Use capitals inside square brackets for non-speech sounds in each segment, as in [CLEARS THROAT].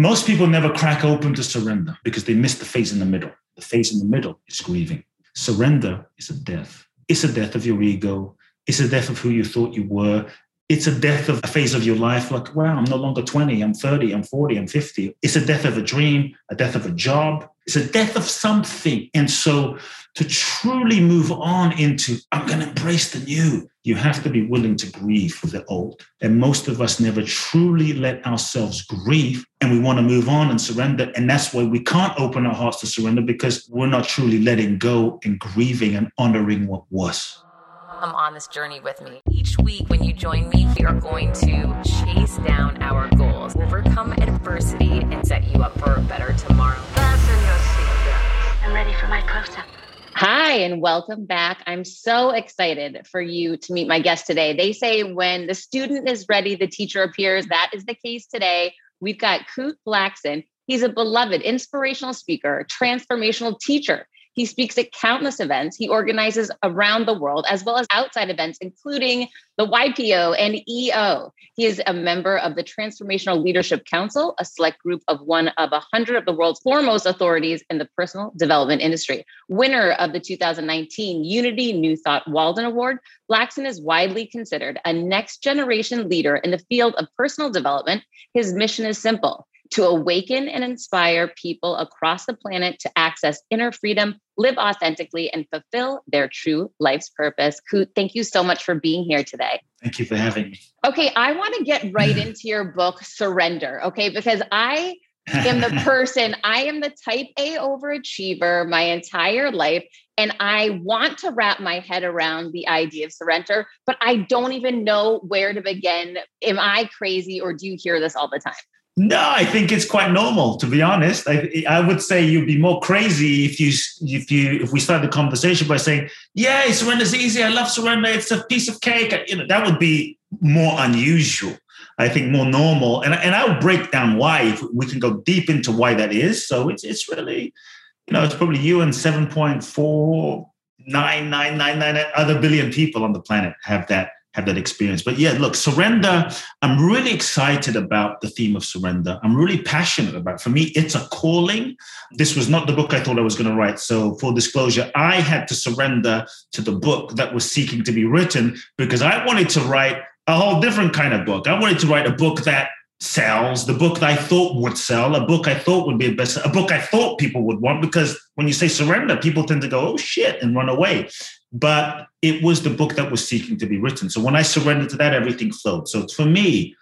Most people never crack open to surrender because they miss the phase in the middle. The phase in the middle is grieving. Surrender is a death. It's a death of your ego. It's a death of who you thought you were. It's a death of a phase of your life like, wow, I'm no longer 20, I'm 30, I'm 40, I'm 50. It's a death of a dream, a death of a job. It's a death of something. And so to truly move on into, I'm going to embrace the new, you have to be willing to grieve for the old. And most of us never truly let ourselves grieve and we want to move on and surrender. And that's why we can't open our hearts to surrender because we're not truly letting go and grieving and honoring what was. Come on this journey with me. Each week, when you join me, we are going to chase down our goals, overcome adversity, and set you up for a better tomorrow. Fasten your seatbelts. I'm ready for my close up. Hi, and welcome back. I'm so excited for you to meet my guest today. They say when the student is ready, the teacher appears. That is the case today. We've got Kute Blackson. He's a beloved inspirational speaker, transformational teacher. He speaks at countless events. He organizes around the world, as well as outside events, including the YPO and EO. He is a member of the Transformational Leadership Council, a select group of one of a 100 of the world's foremost authorities in the personal development industry. Winner of the 2019 Unity New Thought Walden Award, Blackson is widely considered a next generation leader in the field of personal development. His mission is simple to awaken and inspire people across the planet to access inner freedom, live authentically, and fulfill their true life's purpose. Kute, thank you so much for being here today. Thank you for having me. Okay, I want to get right [LAUGHS] into your book, Surrender, okay, because I am the [LAUGHS] person, I am the type A overachiever my entire life. And I want to wrap my head around the idea of surrender, but I don't even know where to begin. Am I crazy or do you hear this all the time? No, I think it's quite normal. To be honest, I, I would say you'd be more crazy if you if you if we start the conversation by saying, "Yeah, surrender's easy. I love surrender. It's a piece of cake." You know, that would be more unusual. I think more normal, and and I'll break down why. If we can go deep into why that is. So it's it's really, you know, it's probably you and seven point four nine nine nine nine other billion people on the planet have that have that experience. But yeah, look, surrender, I'm really excited about the theme of surrender. I'm really passionate about it. For me, it's a calling. This was not the book I thought I was going to write. So, full disclosure, I had to surrender to the book that was seeking to be written because I wanted to write a whole different kind of book. I wanted to write a book that sells, the book that I thought would sell, a book I thought would be a best, a book I thought people would want. Because when you say surrender, people tend to go, oh shit, and run away but it was the book that was seeking to be written. So when I surrendered to that, everything flowed. So for me,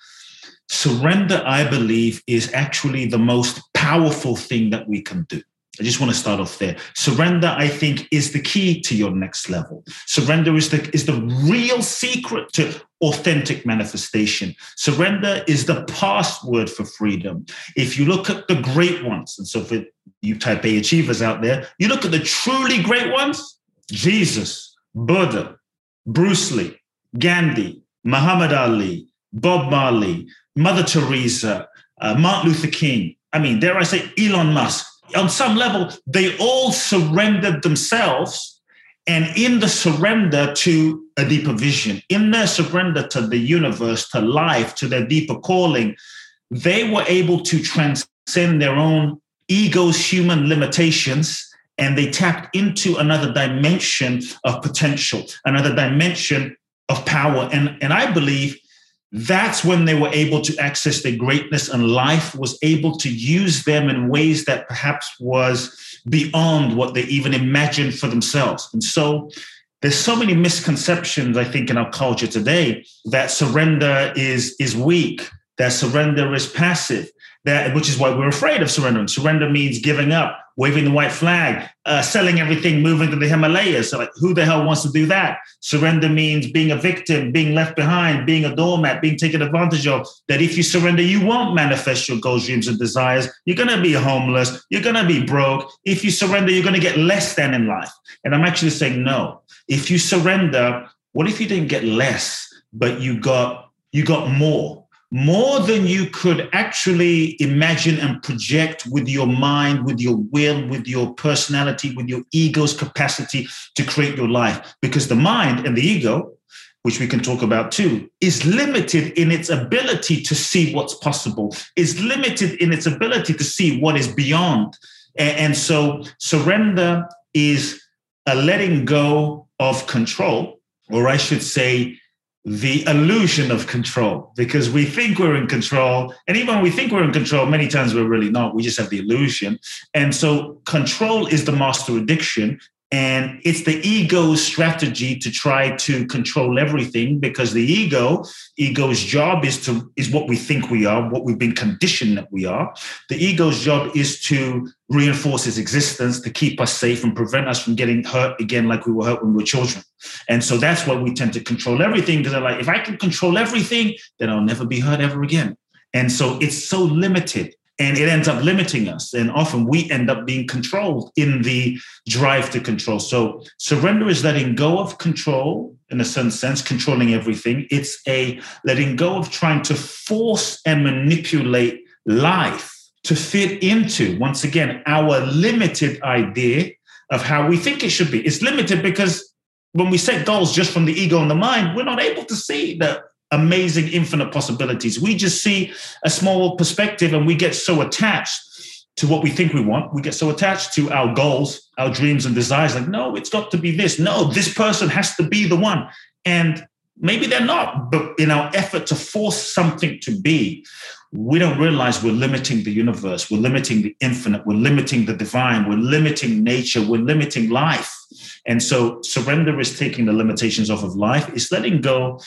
surrender, I believe, is actually the most powerful thing that we can do. I just want to start off there. Surrender, I think, is the key to your next level. Surrender is the, is the real secret to authentic manifestation. Surrender is the password for freedom. If you look at the great ones, and so for you type A achievers out there, you look at the truly great ones, Jesus, Buddha, Bruce Lee, Gandhi, Muhammad Ali, Bob Marley, Mother Teresa, uh, Martin Luther King. I mean, dare I say, Elon Musk. On some level, they all surrendered themselves. And in the surrender to a deeper vision, in their surrender to the universe, to life, to their deeper calling, they were able to transcend their own ego's human limitations and they tapped into another dimension of potential, another dimension of power. And, and I believe that's when they were able to access their greatness and life was able to use them in ways that perhaps was beyond what they even imagined for themselves. And so there's so many misconceptions, I think, in our culture today that surrender is, is weak, that surrender is passive, that which is why we're afraid of surrendering. Surrender means giving up, waving the white flag, uh, selling everything, moving to the Himalayas. So like, who the hell wants to do that? Surrender means being a victim, being left behind, being a doormat, being taken advantage of. That if you surrender, you won't manifest your goals, dreams, and desires. You're going to be homeless. You're going to be broke. If you surrender, you're going to get less than in life. And I'm actually saying no. If you surrender, what if you didn't get less, but you got you got more? More than you could actually imagine and project with your mind, with your will, with your personality, with your ego's capacity to create your life. Because the mind and the ego, which we can talk about too, is limited in its ability to see what's possible, is limited in its ability to see what is beyond. And, so surrender is a letting go of control, or I should say, the illusion of control because we think we're in control. And even when we think we're in control, many times we're really not. We just have the illusion. And so control is the master addiction. And it's the ego's strategy to try to control everything because the ego, ego's job is to is what we think we are, what we've been conditioned that we are. The ego's job is to reinforce its existence, to keep us safe and prevent us from getting hurt again like we were hurt when we were children. And so that's why we tend to control everything because they're like, if I can control everything, then I'll never be hurt ever again. And so it's so limited and it ends up limiting us. And often we end up being controlled in the drive to control. So surrender is letting go of control in a certain sense controlling everything. It's a letting go of trying to force and manipulate life to fit into once again our limited idea of how we think it should be. It's limited because when we set goals just from the ego and the mind we're not able to see that amazing infinite possibilities. We just see a small perspective and we get so attached to what we think we want. We get so attached to our goals, our dreams and desires. Like, no, it's got to be this. No, this person has to be the one. And maybe they're not, but in our effort to force something to be, we don't realize we're limiting the universe, we're limiting the infinite, we're limiting the divine, we're limiting nature, we're limiting life. And so surrender is taking the limitations off of life, it's letting go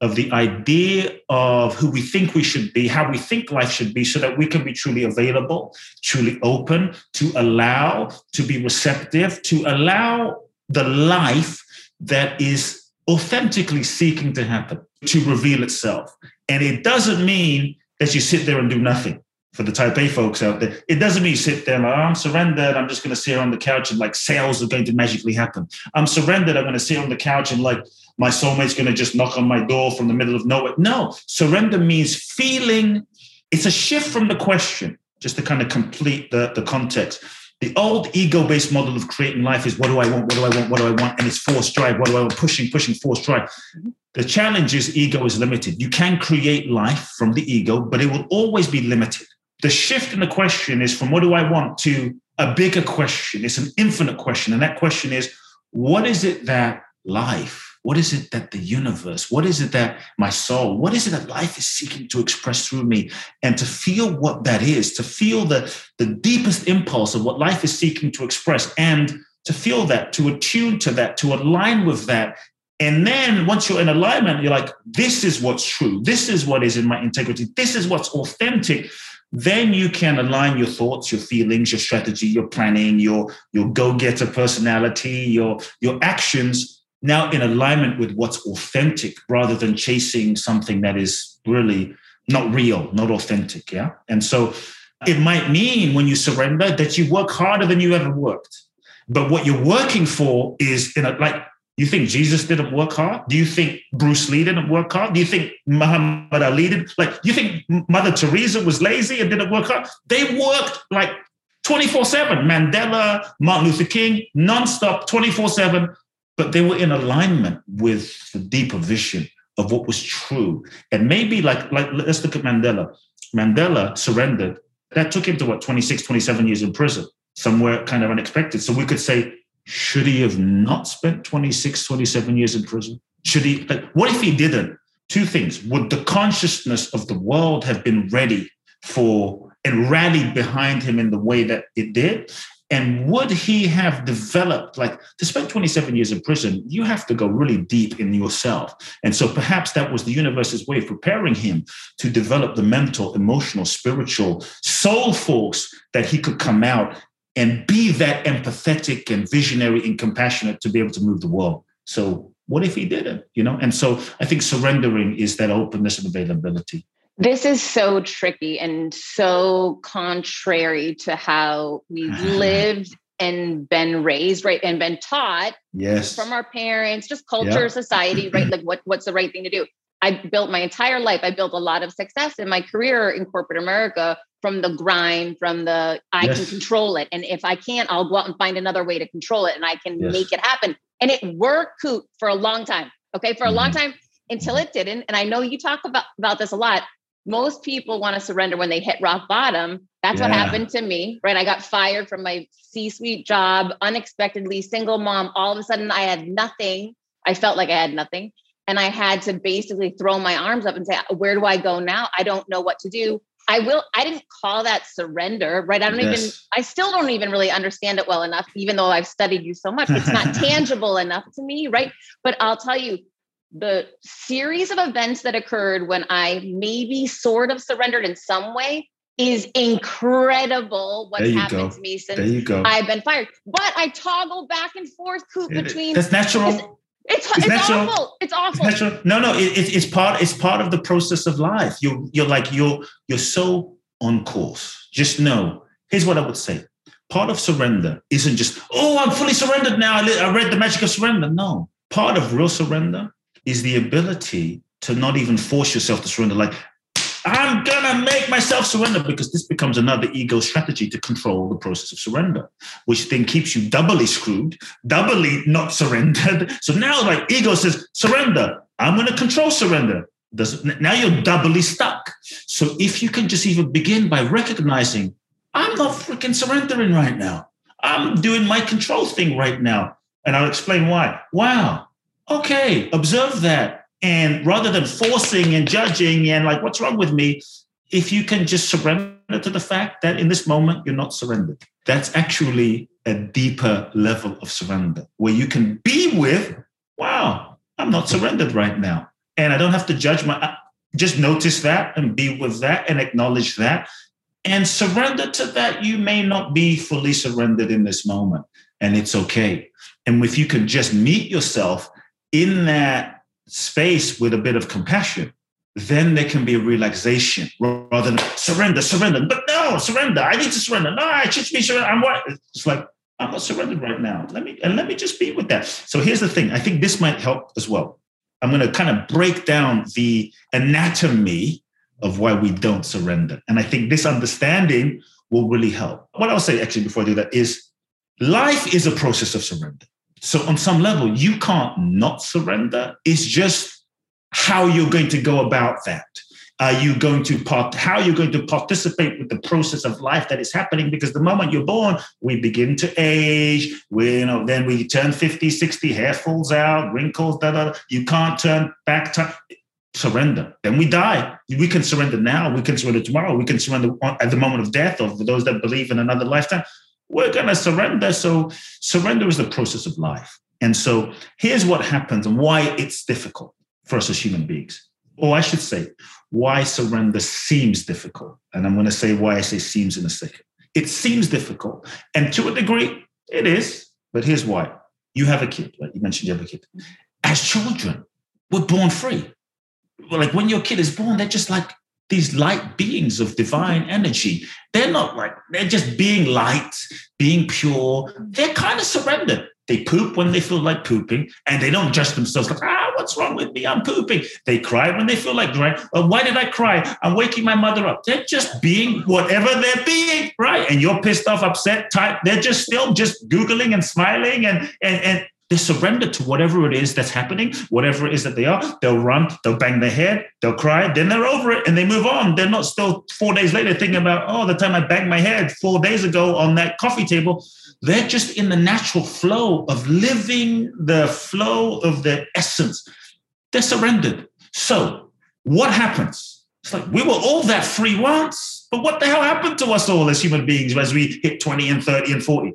of the idea of who we think we should be, how we think life should be, so that we can be truly available, truly open, to allow, to be receptive, to allow the life that is authentically seeking to happen, to reveal itself. And it doesn't mean that you sit there and do nothing. For the type A folks out there, it doesn't mean you sit there and like, oh, I'm surrendered. I'm just going to sit on the couch and like sales are going to magically happen. I'm surrendered. I'm going to sit on the couch and like my soulmate's going to just knock on my door from the middle of nowhere. No, surrender means feeling. It's a shift from the question, just to kind of complete the, the context. The old ego based model of creating life is what do I want? What do I want? What do I want? And it's force drive. What do I want? Pushing, pushing, force drive. The challenge is ego is limited. You can create life from the ego, but it will always be limited. The shift in the question is from what do I want to a bigger question. It's an infinite question. And that question is what is it that life what is it that the universe, what is it that my soul, what is it that life is seeking to express through me? And to feel what that is, to feel the, the deepest impulse of what life is seeking to express, and to feel that, to attune to that, to align with that. And then once you're in alignment, you're like, this is what's true. This is what is in my integrity. This is what's authentic then you can align your thoughts your feelings your strategy your planning your your go-getter personality your your actions now in alignment with what's authentic rather than chasing something that is really not real, not authentic. Yeah. And so it might mean when you surrender that you work harder than you ever worked. But what you're working for is in a like you think Jesus didn't work hard? Do you think Bruce Lee didn't work hard? Do you think Muhammad Ali did? Like, you think Mother Teresa was lazy and didn't work hard? They worked like 24 7. Mandela, Martin Luther King, nonstop, 24 7 but they were in alignment with the deeper vision of what was true. And maybe like, like let's look at Mandela. Mandela surrendered. That took him to what, 26, 27 years in prison, somewhere kind of unexpected. So we could say, should he have not spent 26, 27 years in prison? Should he, like, what if he didn't? Two things. Would the consciousness of the world have been ready for and rallied behind him in the way that it did? And would he have developed, like to spend 27 years in prison, you have to go really deep in yourself. And so perhaps that was the universe's way of preparing him to develop the mental, emotional, spiritual, soul force that he could come out and be that empathetic and visionary and compassionate to be able to move the world. So what if he didn't, you know? And so I think surrendering is that openness and availability. This is so tricky and so contrary to how we've [LAUGHS] lived and been raised, right? And been taught yes. from our parents, just culture, yeah. society, right? [CLEARS THROAT] Like what, what's the right thing to do? I built my entire life. I built a lot of success in my career in corporate America from the grind, from the I yes. can control it. And if I can't, I'll go out and find another way to control it and I can yes. make it happen. And it worked for a long time. Okay. For a mm-hmm. long time, until it didn't. And I know you talk about, about this a lot. Most people want to surrender when they hit rock bottom. That's yeah. what happened to me, right? I got fired from my C suite job unexpectedly, single mom. All of a sudden, I had nothing. I felt like I had nothing. And I had to basically throw my arms up and say, Where do I go now? I don't know what to do. I will, I didn't call that surrender, right? I don't yes. even, I still don't even really understand it well enough, even though I've studied you so much. It's not [LAUGHS] tangible enough to me, right? But I'll tell you, the series of events that occurred when I maybe sort of surrendered in some way is incredible what's happened go. to me since I've been fired. But I toggle back and forth, Kute, between that's natural. It's, it's, it's awful. It's awful. It's no, no, it, it's part. It's part of the process of life. You're you're like you're you're so on course. Just know. Here's what I would say. Part of surrender isn't just oh I'm fully surrendered now. I read the magic of surrender. No, part of real surrender is the ability to not even force yourself to surrender. Like I'm gonna make myself surrender because this becomes another ego strategy to control the process of surrender, which then keeps you doubly screwed, doubly not surrendered. [LAUGHS] So now, like ego says, surrender. I'm gonna control surrender. Does now you're doubly stuck. So if you can just even begin by recognizing, I'm not freaking surrendering right now. I'm doing my control thing right now, and I'll explain why. Wow. Okay, observe that and rather than forcing and judging and like, what's wrong with me? If you can just surrender to the fact that in this moment you're not surrendered, that's actually a deeper level of surrender where you can be with, wow, I'm not surrendered right now. And I don't have to judge my, uh, just notice that and be with that and acknowledge that and surrender to that. You may not be fully surrendered in this moment, and it's okay. And if you can just meet yourself in that space with a bit of compassion, then there can be a relaxation rather than surrender, surrender. But no, surrender. I need to surrender. No, I should be surrender. I'm what? It's like I'm not surrendered right now. Let me and let me just be with that. So here's the thing. I think this might help as well. I'm going to kind of break down the anatomy of why we don't surrender. And I think this understanding will really help. What I'll say actually before I do that is life is a process of surrender. So, on some level, you can't not surrender. It's just how you're going to go about that. Are you going to part? How are you're going to participate with the process of life that is happening? Because the moment you're born, we begin to age. We, you know, then we turn 50, 60, hair falls out, wrinkles. Da, da, da. You can't turn back. To, surrender. Then we die. We can surrender now. We can surrender tomorrow. We can surrender at the moment of death, or for those that believe in another lifetime we're going to surrender. So, surrender is the process of life. And so, here's what happens and why it's difficult for us as human beings. Or I should say, why surrender seems difficult. And I'm going to say why I say seems in a second. It seems difficult. And to a degree, it is. But here's why. You have a kid, right? You mentioned you have a kid. As children, we're born free. Like when your kid is born, they're just like these light beings of divine energy. They're not like, they're just being light, being pure. They're kind of surrendered. They poop when they feel like pooping and they don't judge themselves like, ah, what's wrong with me? I'm pooping. They cry when they feel like crying. Well, why did I cry? I'm waking my mother up. They're just being whatever they're being, right? And you're pissed off, upset, tight. They're just still just Googling and smiling and, and, and they surrender to whatever it is that's happening, whatever it is that they are. They'll run, they'll bang their head, they'll cry, then they're over it and they move on. They're not still four days later thinking about, oh, the time I banged my head four days ago on that coffee table. They're just in the natural flow of living the flow of their essence. They're surrendered. So, what happens? It's like we were all that free once, but what the hell happened to us all as human beings as we hit 20 and 30 and 40?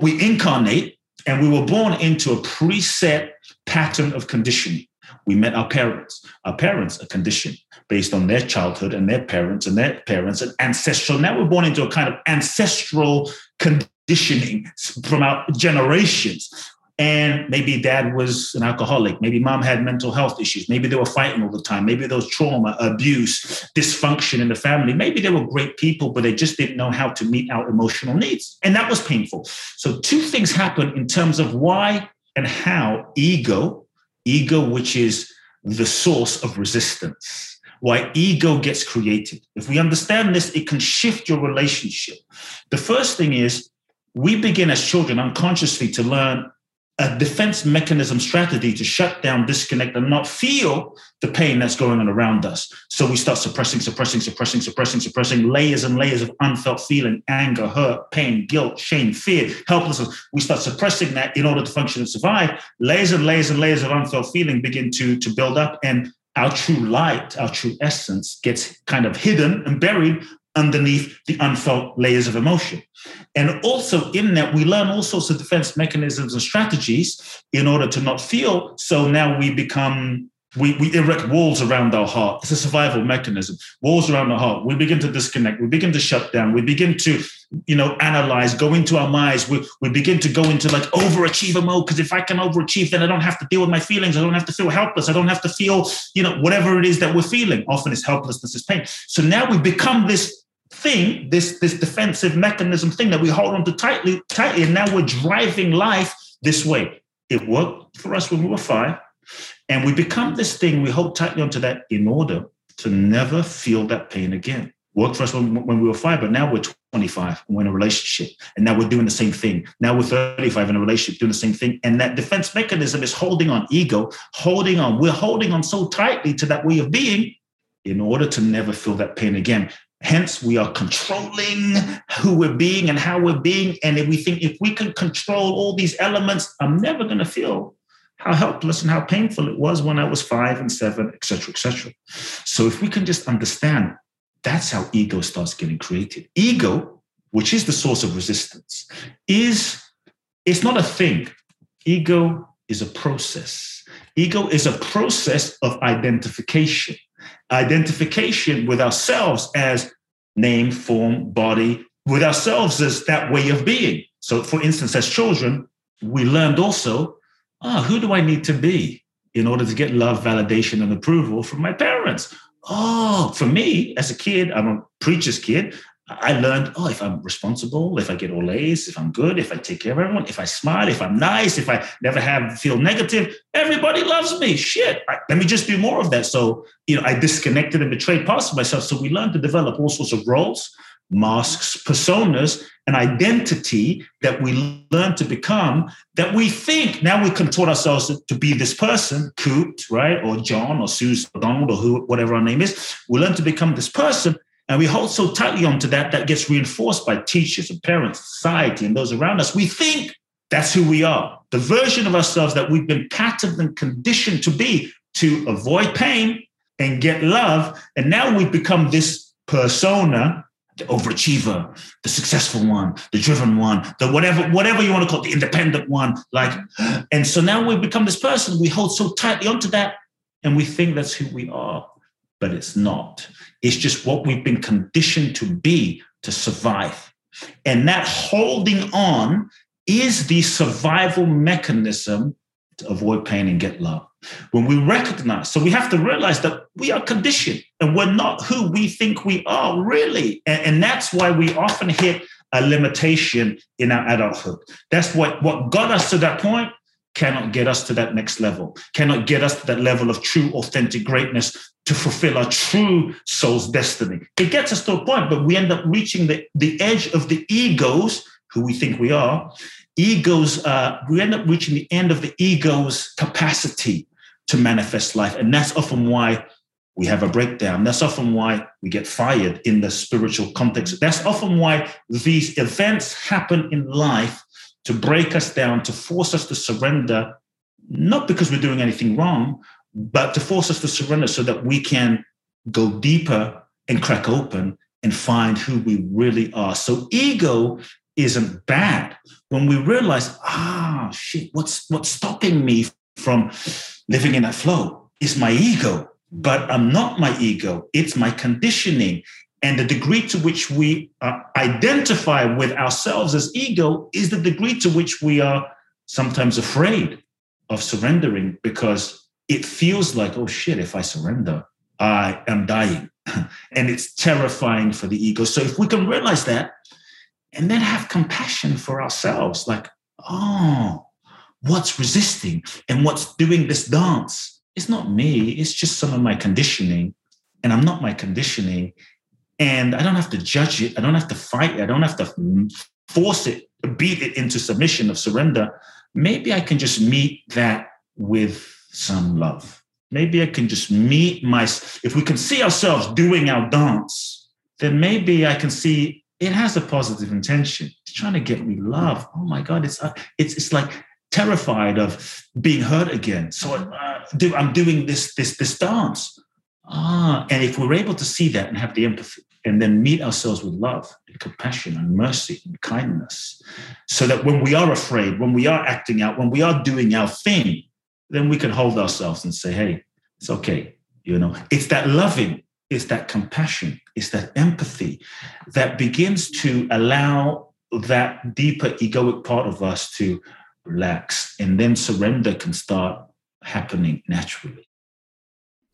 We incarnate and we were born into a preset pattern of conditioning. We met our parents. Our parents are conditioned based on their childhood and their parents and their parents and ancestral. Now we're born into a kind of ancestral conditioning from our generations and maybe dad was an alcoholic. Maybe mom had mental health issues. Maybe they were fighting all the time. Maybe there was trauma abuse dysfunction in the family. Maybe they were great people but they just didn't know how to meet our emotional needs. And that was painful. So two things happen in terms of why and how ego ego which is the source of resistance why ego gets created. If we understand this it can shift your relationship. The first thing is we begin as children unconsciously to learn a defense mechanism strategy to shut down, disconnect, and not feel the pain that's going on around us. So we start suppressing, suppressing, suppressing, suppressing, suppressing layers and layers of unfelt feeling, anger, hurt, pain, guilt, shame, fear, helplessness. We start suppressing that in order to function and survive. Layers and layers and layers of unfelt feeling begin to, to build up, and our true light, our true essence gets kind of hidden and buried underneath the unfelt layers of emotion. And also in that, we learn all sorts of defense mechanisms and strategies in order to not feel. So now we become, we, we erect walls around our heart. It's a survival mechanism. Walls around our heart. We begin to disconnect. We begin to shut down. We begin to, you know, analyze, go into our minds. We, we begin to go into like overachiever mode. Because if I can overachieve, then I don't have to deal with my feelings. I don't have to feel helpless. I don't have to feel, you know, whatever it is that we're feeling. Often it's helplessness, it's pain. So now we become this thing, this, this defensive mechanism thing that we hold on to tightly, tightly, and now we're driving life this way. It worked for us when we were five, and we become this thing, we hold tightly onto that in order to never feel that pain again. Worked for us when, when we were five, but now we're 25, we're in a relationship, and now we're doing the same thing. Now we're 35 in a relationship, doing the same thing. And that defense mechanism is holding on ego, holding on. We're holding on so tightly to that way of being in order to never feel that pain again. Hence, we are controlling who we're being and how we're being. And if we think if we can control all these elements, I'm never going to feel how helpless and how painful it was when I was five and seven, etc., etc. So if we can just understand, that's how ego starts getting created. Ego, which is the source of resistance, is it's not a thing. Ego is a process. Ego is a process of identification identification with ourselves as name, form, body, with ourselves as that way of being. So, for instance, as children, we learned also, ah, who do I need to be in order to get love, validation, and approval from my parents? Oh, for me, as a kid, I'm a preacher's kid. I learned, oh, if I'm responsible, if I get all A's, if I'm good, if I take care of everyone, if I smile, if I'm nice, if I never have feel negative, everybody loves me. Shit, I, let me just do more of that. So, you know, I disconnected and betrayed parts of myself. So we learned to develop all sorts of roles, masks, personas, an identity that we learn to become that we think now we contort ourselves to be this person, Kute, right? Or John or Susan or Donald or who, whatever our name is. We learn to become this person and we hold so tightly onto that, that gets reinforced by teachers and parents, society, and those around us. We think that's who we are. The version of ourselves that we've been patterned and conditioned to be to avoid pain and get love. And now we've become this persona, the overachiever, the successful one, the driven one, the whatever, whatever you want to call it, the independent one. Like, and so now we've become this person. We hold so tightly onto that, and we think that's who we are but it's not. It's just what we've been conditioned to be to survive. And that holding on is the survival mechanism to avoid pain and get love. When we recognize, so we have to realize that we are conditioned and we're not who we think we are, really. And, and that's why we often hit a limitation in our adulthood. That's what, what got us to that point cannot get us to that next level, cannot get us to that level of true, authentic greatness to fulfill our true soul's destiny. It gets us to a point, but we end up reaching the, the edge of the egos, who we think we are. Egos, uh, we end up reaching the end of the ego's capacity to manifest life. And that's often why we have a breakdown. That's often why we get fired in the spiritual context. That's often why these events happen in life to break us down, to force us to surrender, not because we're doing anything wrong, but to force us to surrender so that we can go deeper and crack open and find who we really are. So ego isn't bad when we realize, ah, shit, what's what's stopping me from living in that flow is my ego. But I'm not my ego, it's my conditioning. And the degree to which we uh, identify with ourselves as ego is the degree to which we are sometimes afraid of surrendering because it feels like, oh shit, if I surrender, I am dying. [LAUGHS] and it's terrifying for the ego. So if we can realize that and then have compassion for ourselves, like, oh, what's resisting and what's doing this dance? It's not me, it's just some of my conditioning. And I'm not my conditioning. And I don't have to judge it. I don't have to fight it. I don't have to force it beat it into submission of surrender, maybe I can just meet that with some love. Maybe I can just meet my, if we can see ourselves doing our dance, then maybe I can see it has a positive intention. It's trying to get me love. Oh my God, it's, uh, it's, it's like terrified of being hurt again. So uh, I'm doing this, this, this dance. Ah, and if we're able to see that and have the empathy and then meet ourselves with love and compassion and mercy and kindness, so that when we are afraid, when we are acting out, when we are doing our thing, then we can hold ourselves and say, hey, it's okay. You know, it's that loving, it's that compassion, it's that empathy that begins to allow that deeper egoic part of us to relax. And then surrender can start happening naturally.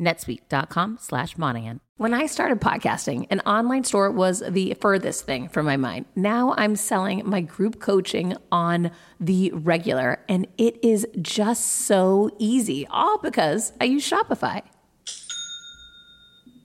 netsuite.com slash Monahan. When I started podcasting, an online store was the furthest thing from my mind. Now I'm selling my group coaching on the regular, and it is just so easy, all because I use Shopify.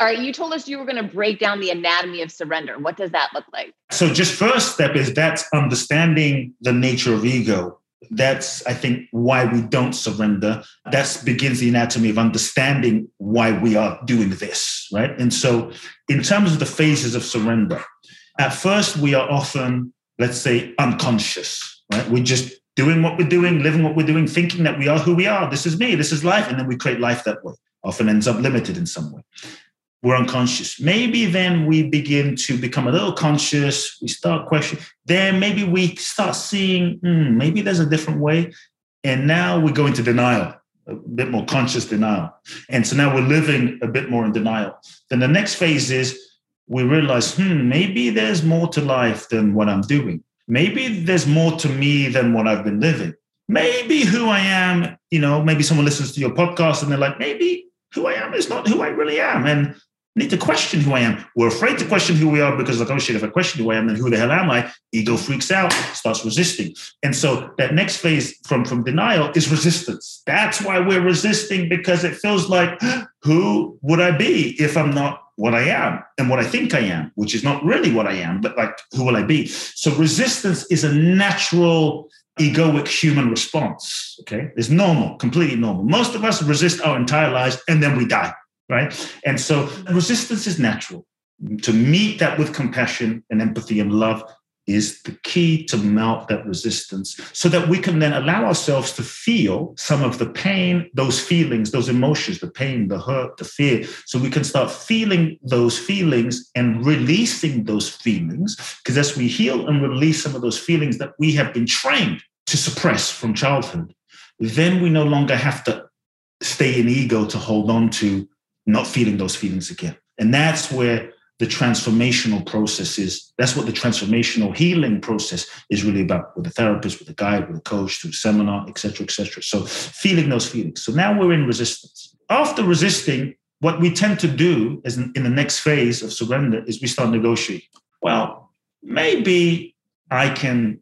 All right, you told us you were going to break down the anatomy of surrender. What does that look like? So, just first step is that's understanding the nature of ego. That's, I think, why we don't surrender. That begins the anatomy of understanding why we are doing this, right? And so, in terms of the phases of surrender, at first we are often, let's say, unconscious, right? We're just doing what we're doing, living what we're doing, thinking that we are who we are. This is me, this is life. And then we create life that way. Often ends up limited in some way we're unconscious. Maybe then we begin to become a little conscious. We start questioning. Then maybe we start seeing, hmm, maybe there's a different way. And now we go into denial, a bit more conscious denial. And so now we're living a bit more in denial. Then the next phase is we realize, hmm, maybe there's more to life than what I'm doing. Maybe there's more to me than what I've been living. Maybe who I am, you know, maybe someone listens to your podcast and they're like, maybe who I am is not who I really am. And need to question who I am. We're afraid to question who we are because, like, oh shit, if I question who I am, then who the hell am I? Ego freaks out, starts resisting. And so that next phase from, from denial is resistance. That's why we're resisting because it feels like, [GASPS] who would I be if I'm not what I am and what I think I am, which is not really what I am, but like, who will I be? So resistance is a natural egoic human response. Okay. It's normal, completely normal. Most of us resist our entire lives and then we die right? And so resistance is natural. To meet that with compassion and empathy and love is the key to melt that resistance so that we can then allow ourselves to feel some of the pain, those feelings, those emotions, the pain, the hurt, the fear. So we can start feeling those feelings and releasing those feelings. Because as we heal and release some of those feelings that we have been trained to suppress from childhood, then we no longer have to stay in ego to hold on to not feeling those feelings again. And that's where the transformational process is. That's what the transformational healing process is really about with a therapist, with a guide, with a coach, through a seminar, etc., etc. So feeling those feelings. So now we're in resistance. After resisting, what we tend to do is in, in the next phase of surrender is we start negotiating. Well, maybe I can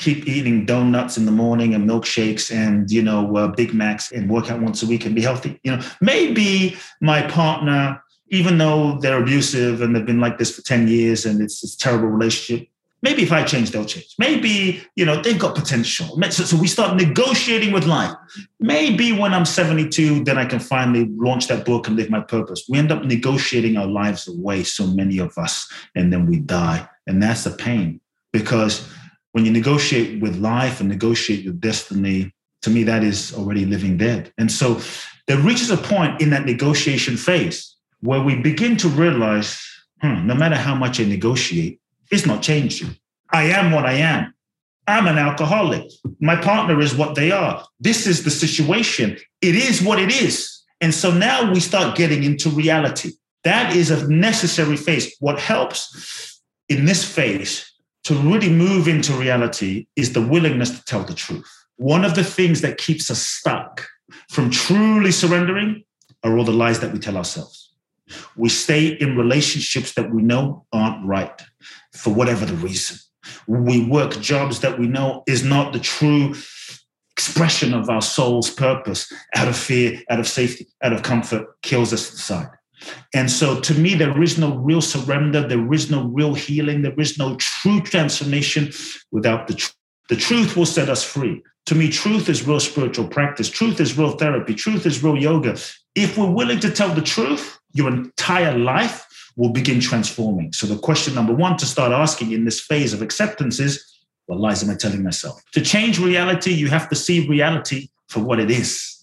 keep eating donuts in the morning and milkshakes and you know uh, big macs and work out once a week and be healthy you know. Maybe my partner even though they're abusive and they've been like this for 10 years and it's a terrible relationship maybe if i change they'll change. Maybe you know they've got potential. So, so we start negotiating with life. Maybe when i'm 72 then i can finally launch that book and live my purpose. We end up negotiating our lives away so many of us and then we die. And that's the pain because when you negotiate with life and negotiate your destiny, to me, that is already living dead. And so there reaches a point in that negotiation phase where we begin to realize hmm, no matter how much I negotiate, it's not changing. I am what I am. I'm an alcoholic. My partner is what they are. This is the situation. It is what it is. And so now we start getting into reality. That is a necessary phase. What helps in this phase to really move into reality is the willingness to tell the truth. One of the things that keeps us stuck from truly surrendering are all the lies that we tell ourselves. We stay in relationships that we know aren't right for whatever the reason. We work jobs that we know is not the true expression of our soul's purpose out of fear, out of safety, out of comfort, kills us inside. And so to me, there is no real surrender, there is no real healing, there is no true transformation without the truth. The truth will set us free. To me, truth is real spiritual practice. Truth is real therapy. Truth is real yoga. If we're willing to tell the truth, your entire life will begin transforming. So the question number one to start asking in this phase of acceptance is, what lies am I telling myself? To change reality, you have to see reality for what it is.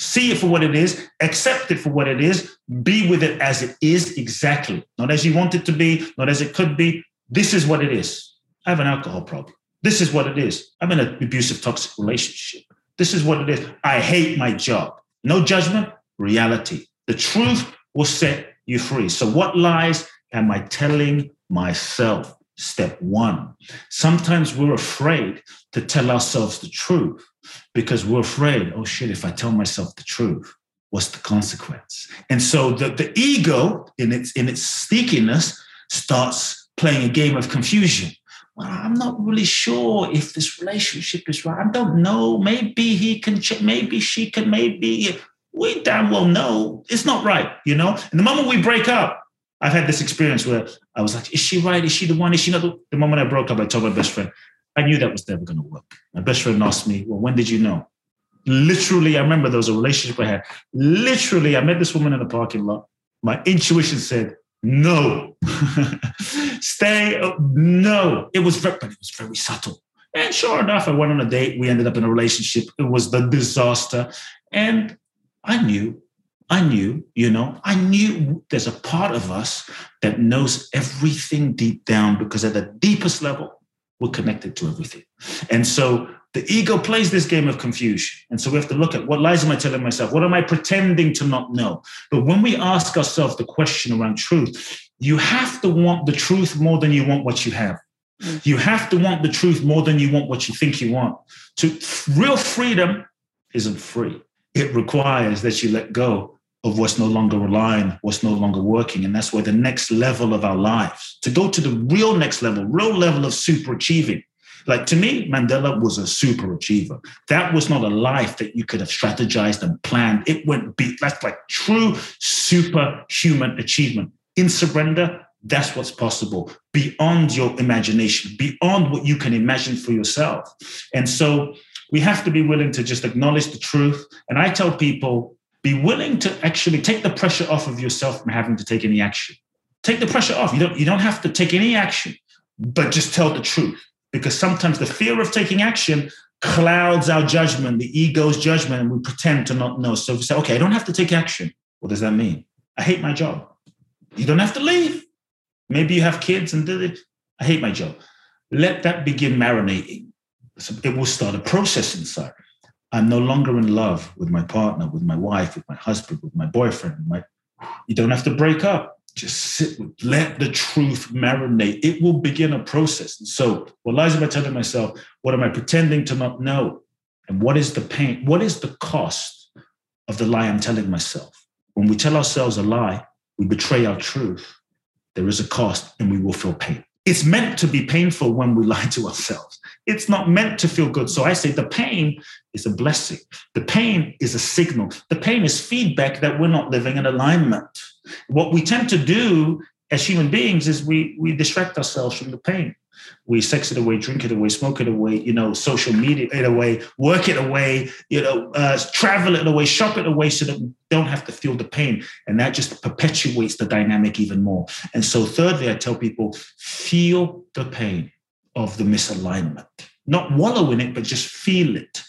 See it for what it is, accept it for what it is, be with it as it is exactly, not as you want it to be, not as it could be. This is what it is. I have an alcohol problem. This is what it is. I'm in an abusive, toxic relationship. This is what it is. I hate my job. No judgment, reality. The truth will set you free. So, what lies am I telling myself? Step one. Sometimes we're afraid to tell ourselves the truth because we're afraid, oh shit, if I tell myself the truth, what's the consequence? And so the, the ego in its in its sneakiness starts playing a game of confusion. Well, I'm not really sure if this relationship is right. I don't know. Maybe he can, maybe she can, maybe we damn well know it's not right, you know? And the moment we break up, I've had this experience where I was like, is she right? Is she the one? Is she not the, the moment I broke up, I told my best friend, I knew that was never going to work. My best friend asked me, well, when did you know? Literally, I remember there was a relationship I had. Literally, I met this woman in the parking lot. My intuition said, no. [LAUGHS] Stay, no. It was very, but it was very subtle. And sure enough, I went on a date. We ended up in a relationship. It was the disaster. And I knew, I knew, you know, I knew there's a part of us that knows everything deep down because at the deepest level, we're connected to everything. And so the ego plays this game of confusion. And so we have to look at what lies am I telling myself? What am I pretending to not know? But when we ask ourselves the question around truth, you have to want the truth more than you want what you have. Mm. You have to want the truth more than you want what you think you want. To real freedom isn't free it requires that you let go of what's no longer aligned, what's no longer working. And that's where the next level of our lives, to go to the real next level, real level of super achieving. Like to me, Mandela was a super achiever. That was not a life that you could have strategized and planned. It went be that's like true superhuman achievement. In surrender, that's what's possible beyond your imagination, beyond what you can imagine for yourself. And so we have to be willing to just acknowledge the truth. And I tell people, be willing to actually take the pressure off of yourself from having to take any action. Take the pressure off. You don't, you don't have to take any action, but just tell the truth. Because sometimes the fear of taking action clouds our judgment, the ego's judgment, and we pretend to not know. So we say, okay, I don't have to take action. What does that mean? I hate my job. You don't have to leave. Maybe you have kids and. I hate my job. Let that begin marinating it will start a process inside. I'm no longer in love with my partner, with my wife, with my husband, with my boyfriend. My, you don't have to break up. Just sit with, let the truth marinate. It will begin a process. And so, what lies am I telling myself? What am I pretending to not know? And what is the pain? What is the cost of the lie I'm telling myself? When we tell ourselves a lie, we betray our truth. There is a cost, and we will feel pain. It's meant to be painful when we [LAUGHS] lie to ourselves. It's not meant to feel good. So I say the pain is a blessing. The pain is a signal. The pain is feedback that we're not living in alignment. What we tend to do as human beings is we, we distract ourselves from the pain. We sex it away, drink it away, smoke it away, you know, social media it away, work it away, you know, uh, travel it away, shop it away so that we don't have to feel the pain. And that just perpetuates the dynamic even more. And so, thirdly, I tell people feel the pain of the misalignment. Not wallow in it, but just feel it.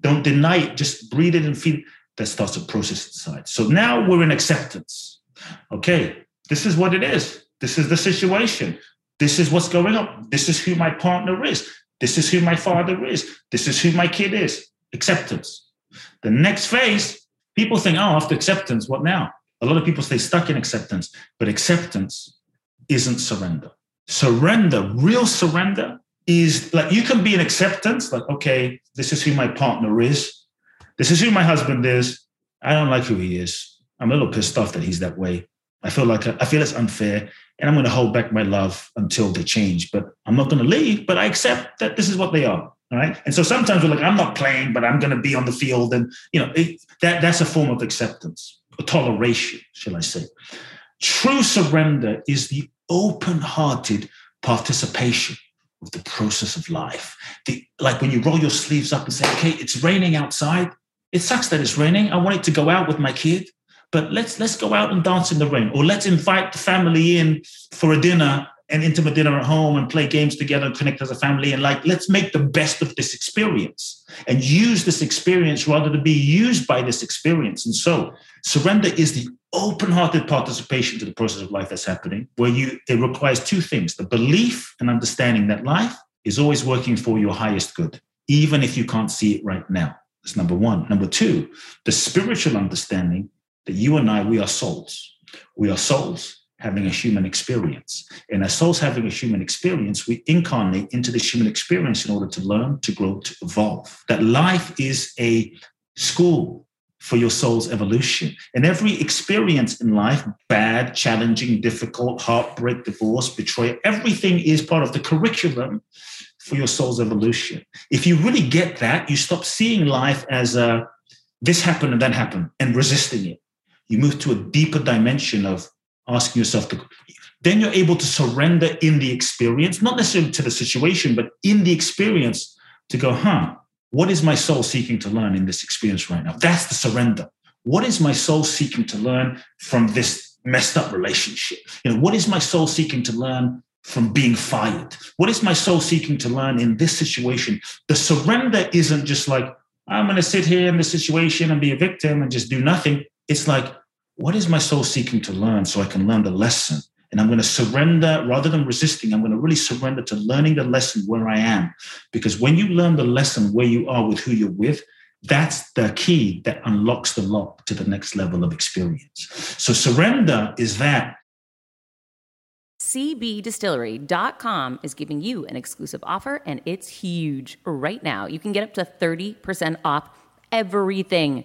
Don't deny it, just breathe it and feel that starts a process inside. So now we're in acceptance. Okay, this is what it is. This is the situation. This is what's going on. This is who my partner is. This is who my father is. This is who my kid is. Acceptance. The next phase, people think, oh, after acceptance, what now? A lot of people stay stuck in acceptance, but acceptance isn't surrender. Surrender, real surrender, is like you can be in acceptance, like, okay, this is who my partner is. This is who my husband is. I don't like who he is. I'm a little pissed off that he's that way. I feel like I feel it's unfair, and I'm going to hold back my love until they change. But I'm not going to leave. But I accept that this is what they are. All right. And so sometimes we're like, I'm not playing, but I'm going to be on the field, and you know it, that that's a form of acceptance, a toleration, shall I say? True surrender is the open-hearted participation of the process of life. The, like when you roll your sleeves up and say, okay, it's raining outside. It sucks that it's raining. I want it to go out with my kid, but let's let's go out and dance in the rain, or let's invite the family in for a dinner an intimate dinner at home and play games together connect as a family and like let's make the best of this experience and use this experience rather than be used by this experience. And so surrender is the open-hearted participation to the process of life that's happening where you it requires two things the belief and understanding that life is always working for your highest good even if you can't see it right now. That's number one. Number two the spiritual understanding that you and i we are souls we are souls having a human experience. And as souls having a human experience, we incarnate into this human experience in order to learn, to grow, to evolve. That life is a school for your soul's evolution. And every experience in life, bad, challenging, difficult, heartbreak, divorce, betrayal, everything is part of the curriculum for your soul's evolution. If you really get that, you stop seeing life as a this happened and that happened and resisting it. You move to a deeper dimension of asking yourself the then you're able to surrender in the experience, not necessarily to the situation, but in the experience to go, huh, what is my soul seeking to learn in this experience right now? That's the surrender. What is my soul seeking to learn from this messed up relationship? You know, what is my soul seeking to learn from being fired? What is my soul seeking to learn in this situation? The surrender isn't just like, I'm going to sit here in the situation and be a victim and just do nothing. It's like, what is my soul seeking to learn so I can learn the lesson? And I'm going to surrender rather than resisting. I'm going to really surrender to learning the lesson where I am. Because when you learn the lesson where you are with who you're with, that's the key that unlocks the lock to the next level of experience. So surrender is that. CBDistillery.com is giving you an exclusive offer, and it's huge. Right now, you can get up to 30% off everything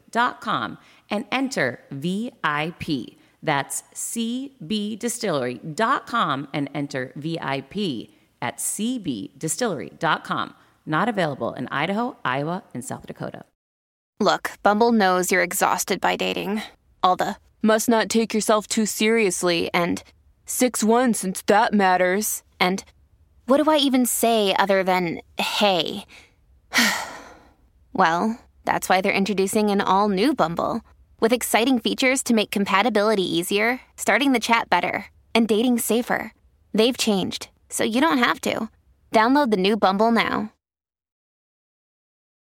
cbdistillery.com and enter VIP. That's cbdistillery.com and enter VIP at cbdistillery.com. Not available in Idaho, Iowa, and South Dakota. Look, Bumble knows you're exhausted by dating. All the must not take yourself too seriously and 6 1 since that matters. And what do I even say other than hey? [SIGHS] well, that's why they're introducing an all new Bumble with exciting features to make compatibility easier, starting the chat better, and dating safer. They've changed, so you don't have to. Download the new Bumble now.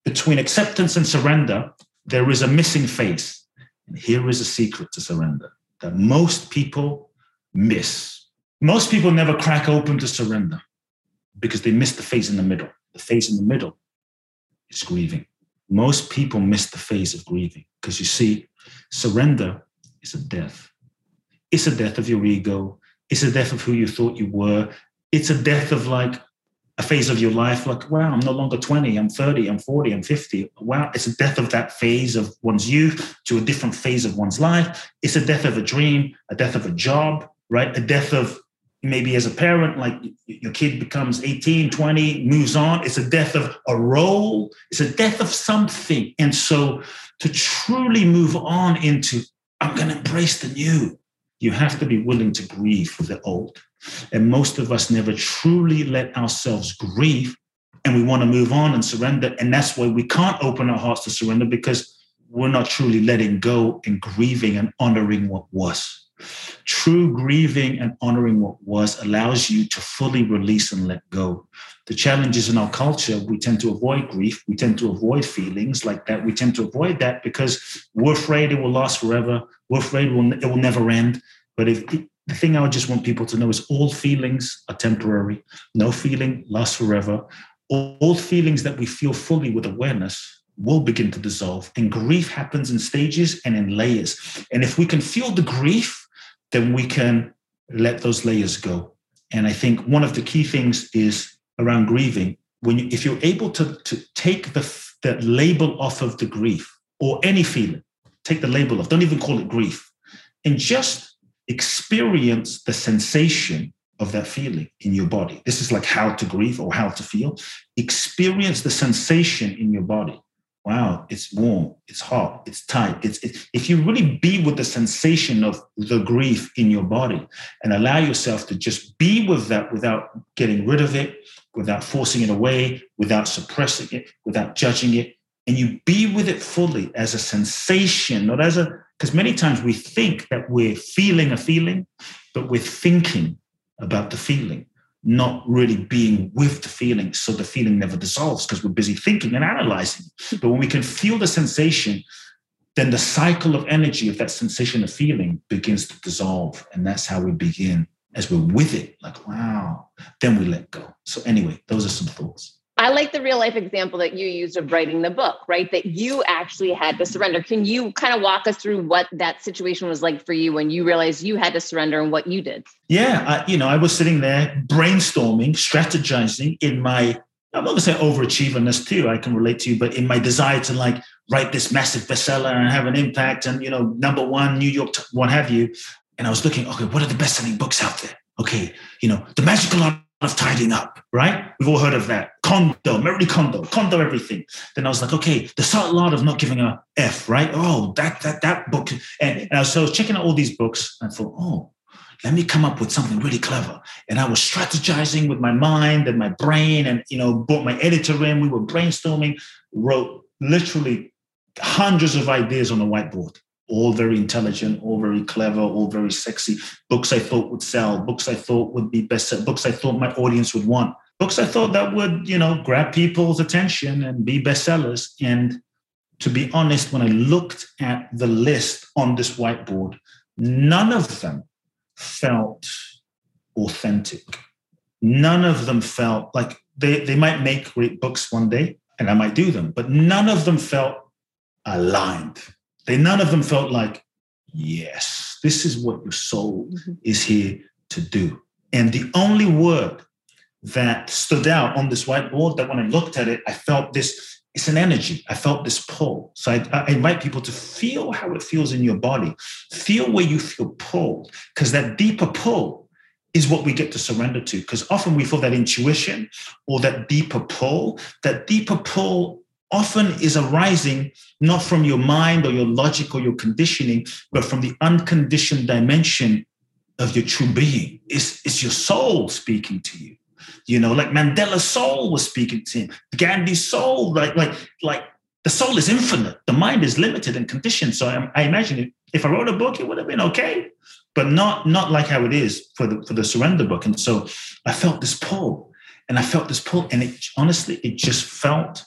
Between acceptance and surrender, there is a missing phase. And here is a secret to surrender that most people miss. Most people never crack open to surrender because they miss the phase in the middle. The phase in the middle is grieving most people miss the phase of grieving because you see, surrender is a death. It's a death of your ego. It's a death of who you thought you were. It's a death of like a phase of your life, like, wow, I'm no longer 20, I'm 30, I'm 40, I'm 50. Wow, it's a death of that phase of one's youth to a different phase of one's life. It's a death of a dream, a death of a job, right? A death of maybe as a parent, like your kid becomes 18, 20, moves on. It's a death of a role, it's a death of something. And so to truly move on into, I'm going to embrace the new, you have to be willing to grieve for the old. And most of us never truly let ourselves grieve and we want to move on and surrender. And that's why we can't open our hearts to surrender because we're not truly letting go and grieving and honoring what was. True grieving and honoring what was allows you to fully release and let go. The challenges in our culture, we tend to avoid grief. We tend to avoid feelings like that. We tend to avoid that because we're afraid it will last forever. We're afraid it will, it will never end. But if the thing I would just want people to know is all feelings are temporary. No feeling lasts forever. All feelings that we feel fully with awareness will begin to dissolve. And grief happens in stages and in layers. And if we can feel the grief, then we can let those layers go. And I think one of the key things is around grieving. When you, if you're able to, to take the, the label off of the grief or any feeling, take the label off, don't even call it grief. and just experience the sensation of that feeling in your body. This is like how to grieve or how to feel. Experience the sensation in your body. Wow, it's warm, it's hot, it's tight. It's it, if you really be with the sensation of the grief in your body and allow yourself to just be with that without getting rid of it, without forcing it away, without suppressing it, without judging it, and you be with it fully as a sensation, not as a because many times we think that we're feeling a feeling, but we're thinking about the feeling, not really being with the feeling. So the feeling never dissolves because we're busy thinking and analyzing. But when we can feel the sensation, then the cycle of energy of that sensation of feeling begins to dissolve. And that's how we begin as we're with it, like, wow, then we let go. So, anyway, those are some thoughts. I like the real life example that you used of writing the book, right? That you actually had to surrender. Can you kind of walk us through what that situation was like for you when you realized you had to surrender and what you did? Yeah, I, you know, I was sitting there brainstorming, strategizing in my, I'm not gonna say overachieverness too, I can relate to you, but in my desire to like write this massive bestseller and have an impact and, you know, number one, New York, what have you. And I was looking, okay, what are the best selling books out there? Okay, you know, the magical art of tidying up, right? We've all heard of that. Kondo, Marie Kondo, condo everything. Then I was like, okay, the subtle art of not giving a F, right? Oh, that that that book. And, and I was, so I was checking out all these books and I thought, oh, let me come up with something really clever. And I was strategizing with my mind and my brain and, you know, brought my editor in. We were brainstorming, wrote literally hundreds of ideas on a whiteboard all very intelligent, all very clever, all very sexy. Books I thought would sell, books I thought would be best, books I thought my audience would want, books I thought that would, you know, grab people's attention and be bestsellers. And to be honest, when I looked at the list on this whiteboard, none of them felt authentic. None of them felt like they, they might make great books one day and I might do them, but none of them felt aligned they none of them felt like, yes, this is what your soul mm-hmm. is here to do. And the only word that stood out on this whiteboard that when I looked at it, I felt this, it's an energy. I felt this pull. So I, I invite people to feel how it feels in your body. Feel where you feel pulled, because that deeper pull is what we get to surrender to. Because often we feel that intuition or that deeper pull. That deeper pull often is arising not from your mind or your logic or your conditioning, but from the unconditioned dimension of your true being. It's, it's your soul speaking to you. You know, like Mandela's soul was speaking to him. Gandhi's soul, like, like, like the soul is infinite. The mind is limited and conditioned. So I, I imagine if I wrote a book, it would have been okay, but not not like how it is for the for the surrender book. And so I felt this pull, and I felt this pull, and it honestly, it just felt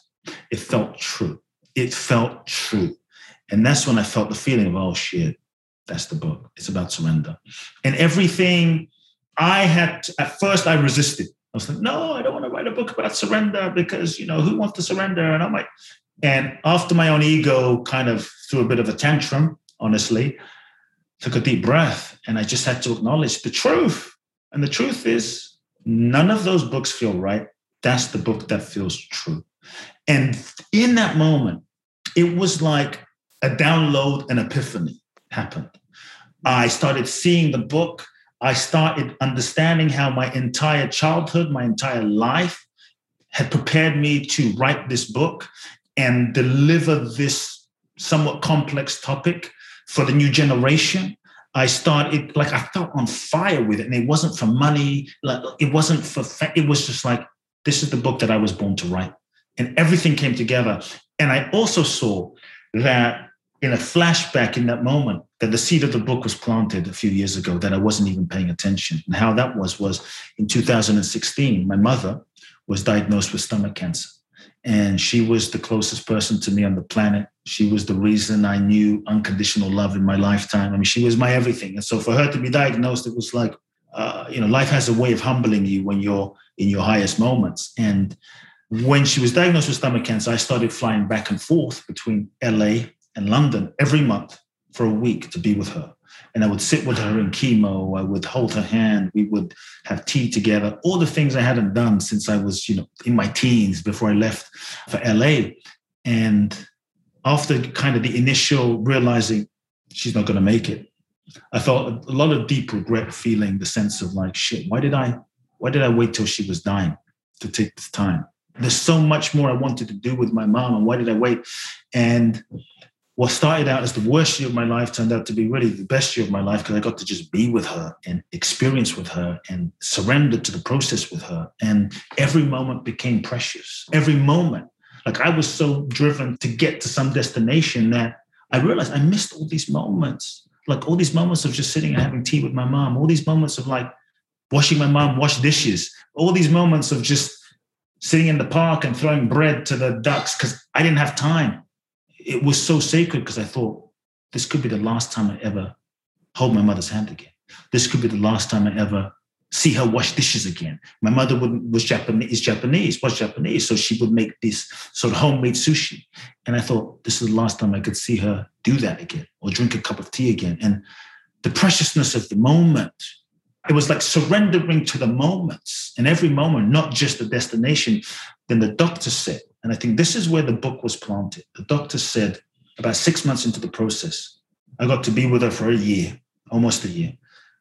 it felt true. It felt true. And that's when I felt the feeling of, oh shit, that's the book. It's about surrender. And everything I had, to, at first I resisted. I was like, no, I don't want to write a book about surrender because, you know, who wants to surrender? And I'm like, and after my own ego kind of threw a bit of a tantrum, honestly, took a deep breath and I just had to acknowledge the truth. And the truth is, none of those books feel right. That's the book that feels true. And in that moment, it was like a download, an epiphany happened. I started seeing the book. I started understanding how my entire childhood, my entire life had prepared me to write this book and deliver this somewhat complex topic for the new generation. I started like I felt on fire with it, and it wasn't for money. Like it wasn't for. It was just like this is the book that I was born to write and everything came together. And I also saw that in a flashback in that moment that the seed of the book was planted a few years ago that I wasn't even paying attention. And how that was was in 2016, my mother was diagnosed with stomach cancer. And she was the closest person to me on the planet. She was the reason I knew unconditional love in my lifetime. I mean, she was my everything. And so for her to be diagnosed, it was like, uh, you know, life has a way of humbling you when you're in your highest moments. And when she was diagnosed with stomach cancer, I started flying back and forth between LA and London every month for a week to be with her. And I would sit with her in chemo. I would hold her hand. We would have tea together. All the things I hadn't done since I was, you know, in my teens before I left for LA. And after kind of the initial realizing she's not going to make it, I felt a lot of deep regret, feeling the sense of like, shit, why did I, why did I wait till she was dying to take this time? There's so much more I wanted to do with my mom, and why did I wait? And what started out as the worst year of my life turned out to be really the best year of my life because I got to just be with her and experience with her and surrender to the process with her. And every moment became precious. Every moment. Like I was so driven to get to some destination that I realized I missed all these moments. Like all these moments of just sitting and having tea with my mom, all these moments of like washing my mom wash dishes, all these moments of just sitting in the park and throwing bread to the ducks because I didn't have time it was so sacred because I thought this could be the last time I ever hold my mother's hand again. This could be the last time I ever see her wash dishes again. My mother would, was Japanese, is Japanese, was Japanese, so she would make this sort of homemade sushi. And I thought this is the last time I could see her do that again or drink a cup of tea again. And the preciousness of the moment, it was like surrendering to the moments and every moment, not just the destination. Then the doctor said, and I think this is where the book was planted. The doctor said about six months into the process, I got to be with her for a year, almost a year,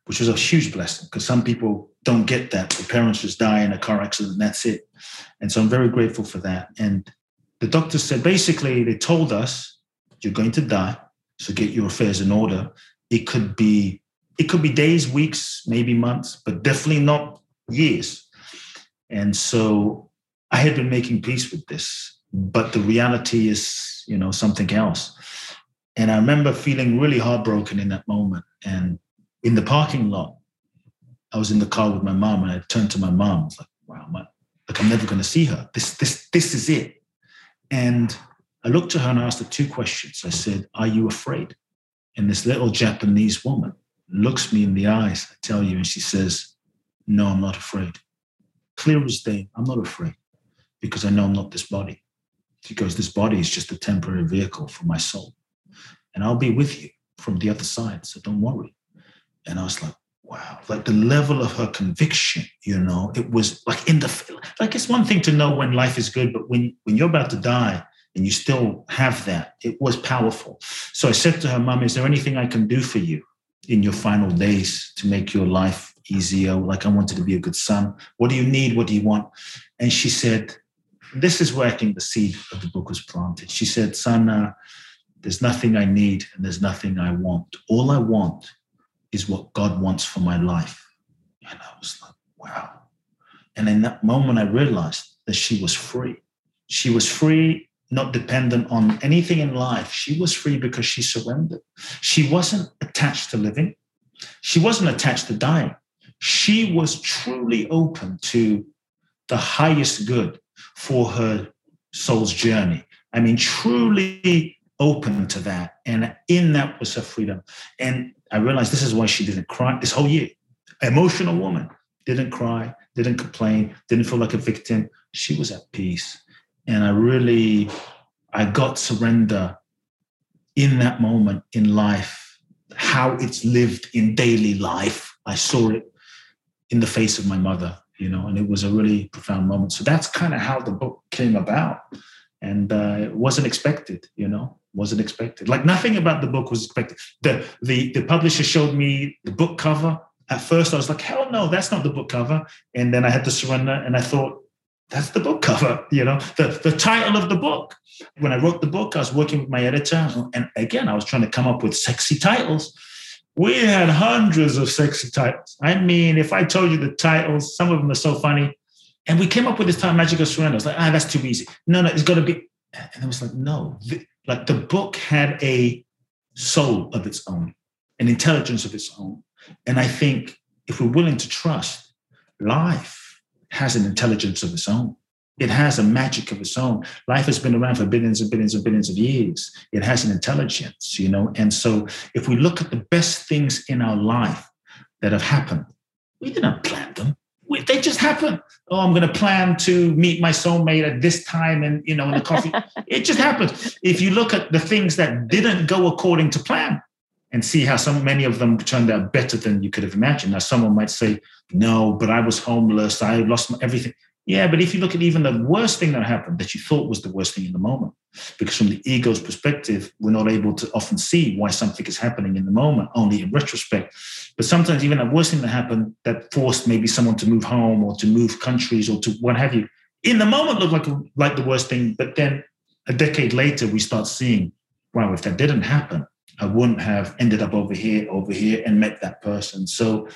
which was a huge blessing because some people don't get that. The parents just die in a car accident and that's it. And so I'm very grateful for that. And the doctor said basically, they told us, you're going to die. So get your affairs in order. It could be it could be days, weeks, maybe months, but definitely not years. And so I had been making peace with this, but the reality is, you know, something else. And I remember feeling really heartbroken in that moment. And in the parking lot, I was in the car with my mom, and I turned to my mom. I was like, "Wow, my, like I'm never going to see her. This, this, this is it." And I looked at her and I asked her two questions. I said, "Are you afraid?" And this little Japanese woman looks me in the eyes. I tell you, and she says, "No, I'm not afraid." Clear as day, I'm not afraid because I know I'm not this body. Because this body is just a temporary vehicle for my soul. And I'll be with you from the other side. So don't worry. And I was like, wow, like the level of her conviction, you know, it was like in the, like it's one thing to know when life is good, but when, when you're about to die and you still have that, it was powerful. So I said to her, Mom, is there anything I can do for you in your final days to make your life easier? Like I wanted to be a good son. What do you need? What do you want? And she said, this is where I think the seed of the book was planted. She said, Son, uh, there's nothing I need and there's nothing I want. All I want is what God wants for my life. And I was like, wow. And in that moment, I realized that she was free. She was free, not dependent on anything in life. She was free because she surrendered. She wasn't attached to living, she wasn't attached to dying. She was truly open to the highest good for her soul's journey. I mean, truly open to that. And in that was her freedom. And I realized this is why she didn't cry this whole year. Emotional woman, didn't cry, didn't complain, didn't feel like a victim. She was at peace. And I really, I got surrender in that moment in life, how it's lived in daily life. I saw it in the face of my mother you know, and it was a really profound moment. So that's kind of how the book came about. And uh, it wasn't expected, you know, wasn't expected. Like nothing about the book was expected. The, the, the publisher showed me the book cover. At first, I was like, hell no, that's not the book cover. And then I had to surrender and I thought, that's the book cover, you know, the, the title of the book. When I wrote the book, I was working with my editor. And again, I was trying to come up with sexy titles we had hundreds of sexy titles. I mean, if I told you the titles, some of them are so funny. And we came up with this time, Magic of Surrender. I was like, ah, that's too easy. No, no, it's got to be. And I was like, no. like the book had a soul of its own, an intelligence of its own. And I think if we're willing to trust, life has an intelligence of its own. It has a magic of its own. Life has been around for billions and billions and billions of years. It has an intelligence, you know. And so, if we look at the best things in our life that have happened, we didn't plan them. We, they just happen. Oh, I'm going to plan to meet my soulmate at this time, and you know, in the coffee. [LAUGHS] it just happens. If you look at the things that didn't go according to plan, and see how so many of them turned out better than you could have imagined. Now, someone might say, "No, but I was homeless. I lost everything." Yeah, but if you look at even the worst thing that happened that you thought was the worst thing in the moment, because from the ego's perspective, we're not able to often see why something is happening in the moment, only in retrospect. But sometimes even the worst thing that happened that forced maybe someone to move home or to move countries or to what have you, in the moment looked like like the worst thing. But then a decade later, we start seeing, wow, if that didn't happen, I wouldn't have ended up over here, over here, and met that person. So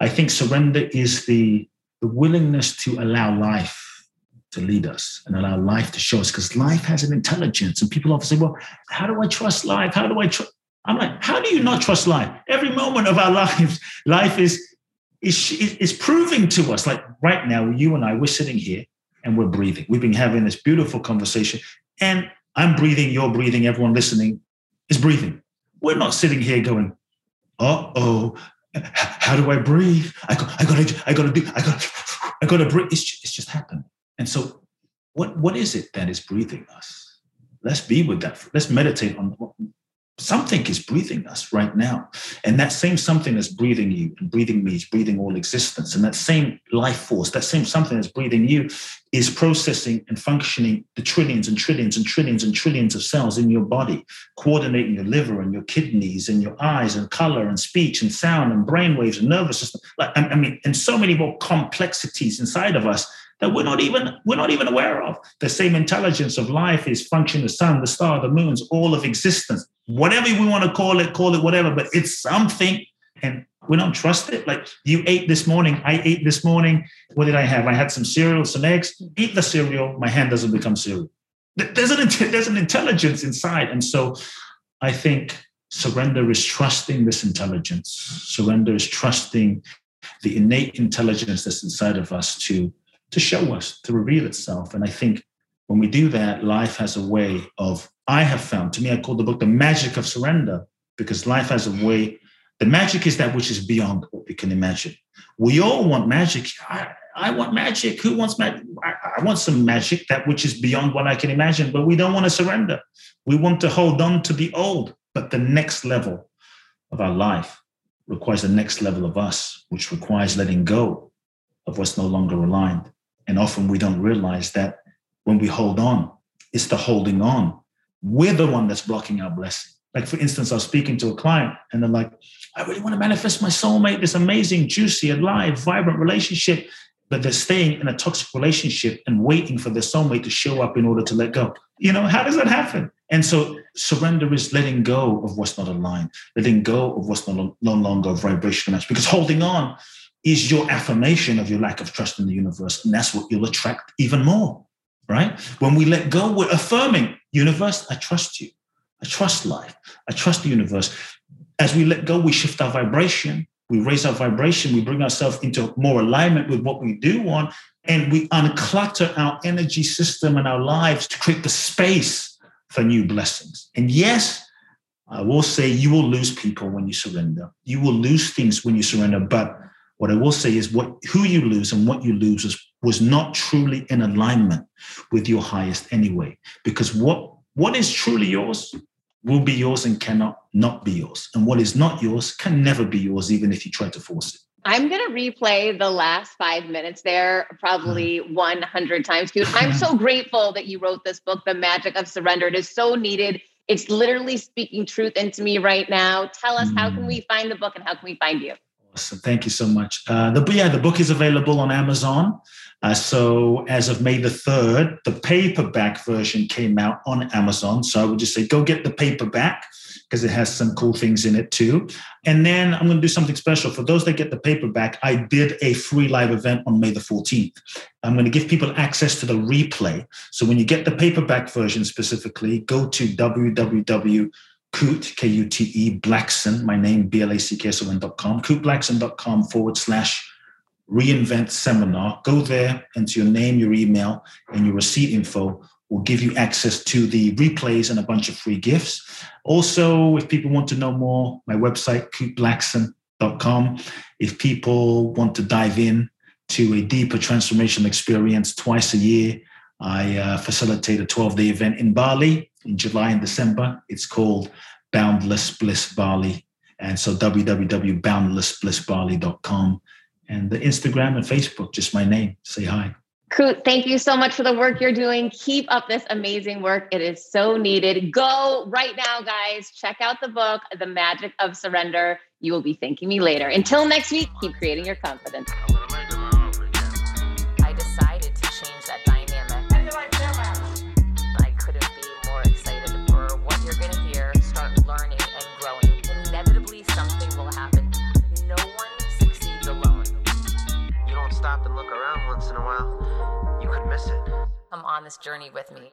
I think surrender is the the willingness to allow life to lead us and allow life to show us because life has an intelligence. And people often say, well, how do I trust life? How do I trust? I'm like, how do you not trust life? Every moment of our [LAUGHS] lives, life is, is, is proving to us, like right now, you and I, we're sitting here and we're breathing. We've been having this beautiful conversation and I'm breathing, you're breathing, everyone listening is breathing. We're not sitting here going, uh oh, how do I breathe? I got, I got to, I got to do, I got, I got to breathe. It's just, it's just happened. And so, what what is it that is breathing us? Let's be with that. Let's meditate on something is breathing us right now. And that same something that's breathing you and breathing me is breathing all existence. And that same life force, that same something that's breathing you is processing and functioning the trillions and trillions and trillions and trillions of cells in your body, coordinating your liver and your kidneys and your eyes and color and speech and sound and brain waves and nervous system. Like, I mean, and so many more complexities inside of us that we're not even we're not even aware of. The same intelligence of life is function, the sun, the star, the moons, all of existence. Whatever we want to call it, call it whatever, but it's something. And we don't trust it. Like you ate this morning, I ate this morning. What did I have? I had some cereal, some eggs. Eat the cereal, my hand doesn't become cereal. There's an there's an intelligence inside, and so I think surrender is trusting this intelligence. Surrender is trusting the innate intelligence that's inside of us to to show us, to reveal itself. And I think when we do that, life has a way of, I have found, to me, I call the book The Magic of Surrender, because life has a way, the magic is that which is beyond what we can imagine. We all want magic. I, I want magic. Who wants magic? I, I want some magic, that which is beyond what I can imagine, but we don't want to surrender. We want to hold on to the old, but the next level of our life requires the next level of us, which requires letting go of what's no longer aligned and often we don't realize that when we hold on, it's the holding on. We're the one that's blocking our blessing. Like, for instance, I was speaking to a client and they're like, I really want to manifest my soulmate, this amazing, juicy, alive, vibrant relationship. But they're staying in a toxic relationship and waiting for their soulmate to show up in order to let go. You know, how does that happen? And so surrender is letting go of what's not aligned, letting go of what's no, no longer a vibrational match. Because holding on is your affirmation of your lack of trust in the universe. And that's what you'll attract even more, right? When we let go, we're affirming, universe, I trust you. I trust life. I trust the universe. As we let go, we shift our vibration. We raise our vibration. We bring ourselves into more alignment with what we do want. And we unclutter our energy system and our lives to create the space for new blessings. And yes, I will say you will lose people when you surrender. You will lose things when you surrender, but what I will say is what who you lose and what you lose is, was not truly in alignment with your highest anyway. Because what what is truly yours will be yours and cannot not be yours. And what is not yours can never be yours, even if you try to force it. I'm going to replay the last five minutes there probably mm. 100 times. Dude, I'm so grateful that you wrote this book, The Magic of Surrender. It is so needed. It's literally speaking truth into me right now. Tell us, how can mm. we find the book and how can we find you? Awesome. Thank you so much. Uh, the, yeah, the book is available on Amazon. Uh, so as of May the 3rd, the paperback version came out on Amazon. So I would just say go get the paperback because it has some cool things in it too. And then I'm going to do something special. For those that get the paperback, I did a free live event on May the 14th. I'm going to give people access to the replay. So when you get the paperback version specifically, go to www Kute, K U T E, Blackson, my name, B L A C K S O N.com, kuteblackson.com forward slash reinvent seminar. Go there, enter your name, your email, and your receipt info will give you access to the replays and a bunch of free gifts. Also, if people want to know more, my website, kuteblackson.com. If people want to dive in to a deeper transformational experience twice a year, I uh, facilitate a 12 day event in Bali in July and December. It's called Boundless Bliss Bali. And so www.boundlessblissbali.com and the Instagram and Facebook, just my name. Say hi. Kute, thank you so much for the work you're doing. Keep up this amazing work. It is so needed. Go right now, guys. Check out the book, The Magic of Surrender. You will be thanking me later. Until next week, keep creating your confidence. Once in a while, you could miss it. Come on this journey with me.